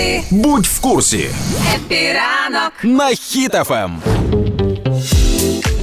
Happy, Будь в курсі Happy ранок. на Ем. Хіт-ФМ.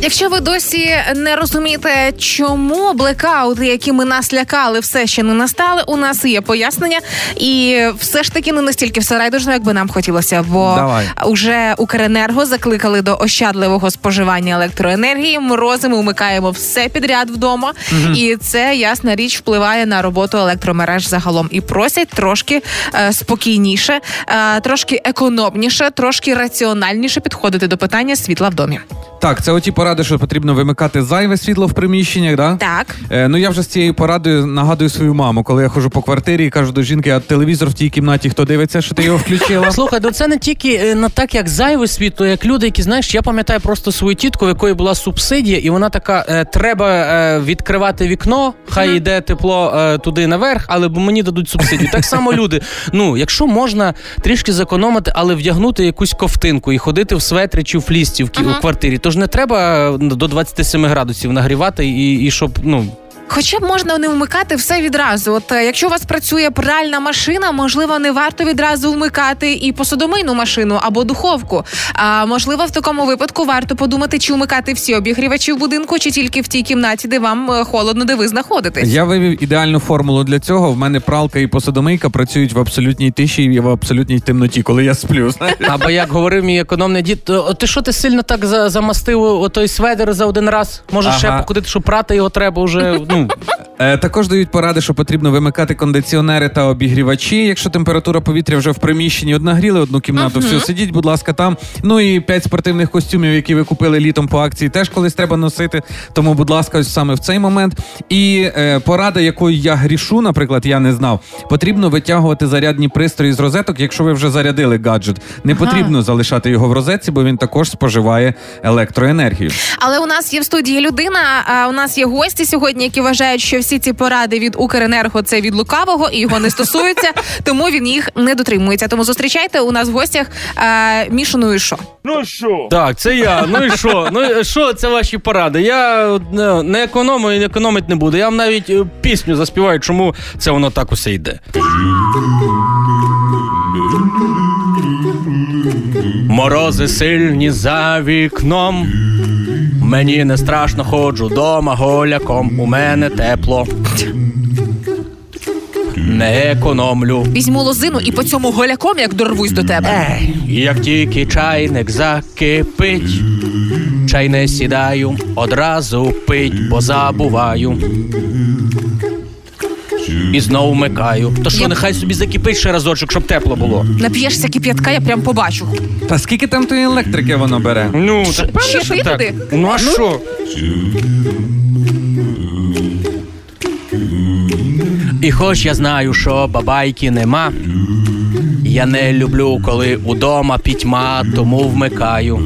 Якщо ви досі не розумієте, чому блекаути, які ми нас лякали, все ще не настали, у нас є пояснення, і все ж таки не настільки все райдужно, як би нам хотілося. Бо Давай. уже Укренерго закликали до ощадливого споживання електроенергії. Морози ми вмикаємо все підряд вдома, і це ясна річ впливає на роботу електромереж загалом. І просять трошки е, спокійніше, е, трошки економніше, трошки раціональніше підходити до питання світла в домі. Так, це оті поради, що потрібно вимикати зайве світло в приміщеннях, да? Так. Е, ну я вже з цією порадою нагадую свою маму, коли я ходжу по квартирі і кажу до жінки, а телевізор в тій кімнаті, хто дивиться, що ти його включила. Слухай, ну це не тільки е, на так, як зайве світло, як люди, які знаєш, я пам'ятаю просто свою тітку, в якої була субсидія, і вона така: е, треба е, відкривати вікно, хай йде тепло е, туди наверх, але бо мені дадуть субсидію. Так само люди. Ну, якщо можна трішки зекономити, але вдягнути якусь ковтинку і ходити в светрі чи в флісті в, кі- у квартирі, то ж не треба е, до 27 градусів нагрівати і, і щоб ну. Хоча б можна не вмикати все відразу. От е, якщо у вас працює пральна машина, можливо, не варто відразу вмикати і посудомийну машину або духовку. А можливо, в такому випадку варто подумати, чи вмикати всі обігрівачі в будинку, чи тільки в тій кімнаті, де вам е, холодно, де ви знаходитесь. Я вивів ідеальну формулу для цього. В мене пралка і посудомийка працюють в абсолютній тиші і в абсолютній темноті, коли я сплю. знаєш. Або як говорив мій економний дід, ти що ти сильно так замастив отой сведер за один раз? Може ще Ага. походити, що прати його треба вже. Ну Е, також дають поради, що потрібно вимикати кондиціонери та обігрівачі, якщо температура повітря вже в приміщенні. От нагріли одну кімнату, все, сидіть, будь ласка, там. Ну і п'ять спортивних костюмів, які ви купили літом по акції, теж колись треба носити. Тому, будь ласка, ось саме в цей момент. І е, порада, якою я грішу, наприклад, я не знав. Потрібно витягувати зарядні пристрої з розеток, якщо ви вже зарядили гаджет. Не потрібно залишати його в розетці, бо він також споживає електроенергію. Але у нас є в студії людина. А у нас є гості сьогодні, які вважають, що всі ці поради від Укренерго це від лукавого і його не стосуються, тому він їх не дотримується. Тому зустрічайте у нас в гостях е, Мішану і шо. так, це я. Ну і що? Ну що це ваші поради? Я е, не економую і не економити не буду. Я вам навіть е, пісню заспіваю, чому це воно так усе йде. Морози сильні за вікном. Мені не страшно ходжу дома голяком. У мене тепло. Не економлю. Візьму лозину і по цьому голяком як дорвусь до тебе. Ей, як тільки чайник закипить, чай не сідаю, одразу пить, бо забуваю. І знову вмикаю. То що, Я- нехай собі закипить ще разочок, щоб тепло було. Нап'єшся кип'ятка, я прям побачу. Та скільки там тої електрики воно бере? Ну, так ще ти туди? Ну а що? І хоч я знаю, що бабайки нема. Я не люблю, коли удома пітьма, тому вмикаю.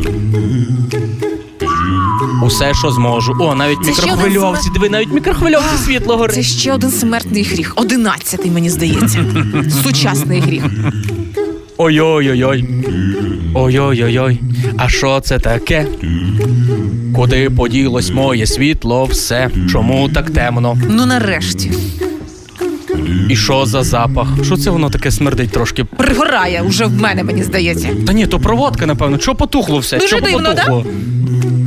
Усе, що зможу. О, навіть Це ще мікрохвильовці. Диви, навіть мікрохвильовці світло Це горить. ще один смертний гріх. Одинадцятий, мені здається. Сучасний гріх. Ой-ой-ой-ой. Ой-ой-ой-ой. А що це таке? Куди поділось моє світло, все? Чому так темно? Ну нарешті. І що за запах? Що це воно таке смердить трошки? Пригорає уже в мене, мені здається. Та ні, то проводка, напевно. Чого потухло все? Дуже Чого дивно, потухло?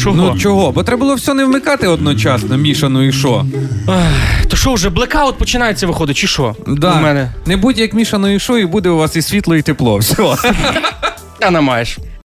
Чого? Ну чого? Бо треба було все не вмикати одночасно, Міша, ну і що? Ех, то що, вже блекаут починається виходить, чи що? Да. У мене. Не будь як Міша, ну і що, і буде у вас і світло, і тепло. Все. Та не маєш.